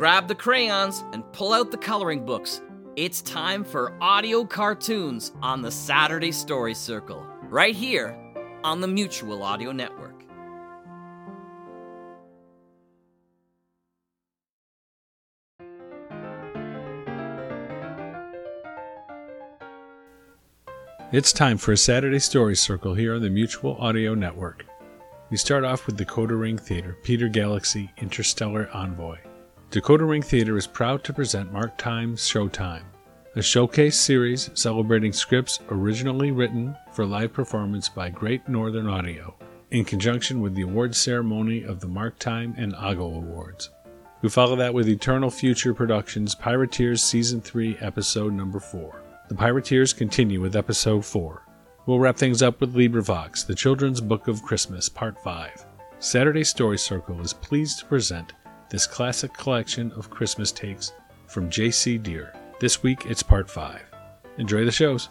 grab the crayons, and pull out the coloring books. It's time for audio cartoons on the Saturday Story Circle, right here on the Mutual Audio Network. It's time for a Saturday Story Circle here on the Mutual Audio Network. We start off with Decoder Ring Theater, Peter Galaxy Interstellar Envoy. Decoder Ring Theater is proud to present Mark Time's Showtime, a showcase series celebrating scripts originally written for live performance by Great Northern Audio, in conjunction with the awards ceremony of the Mark Time and Ogle Awards. We follow that with Eternal Future Productions Pirateers Season 3, Episode Number 4. The Pirateers continue with Episode 4. We'll wrap things up with LibriVox, The Children's Book of Christmas, Part 5. Saturday Story Circle is pleased to present this classic collection of Christmas takes from J.C. Dier. This week it's Part 5. Enjoy the shows.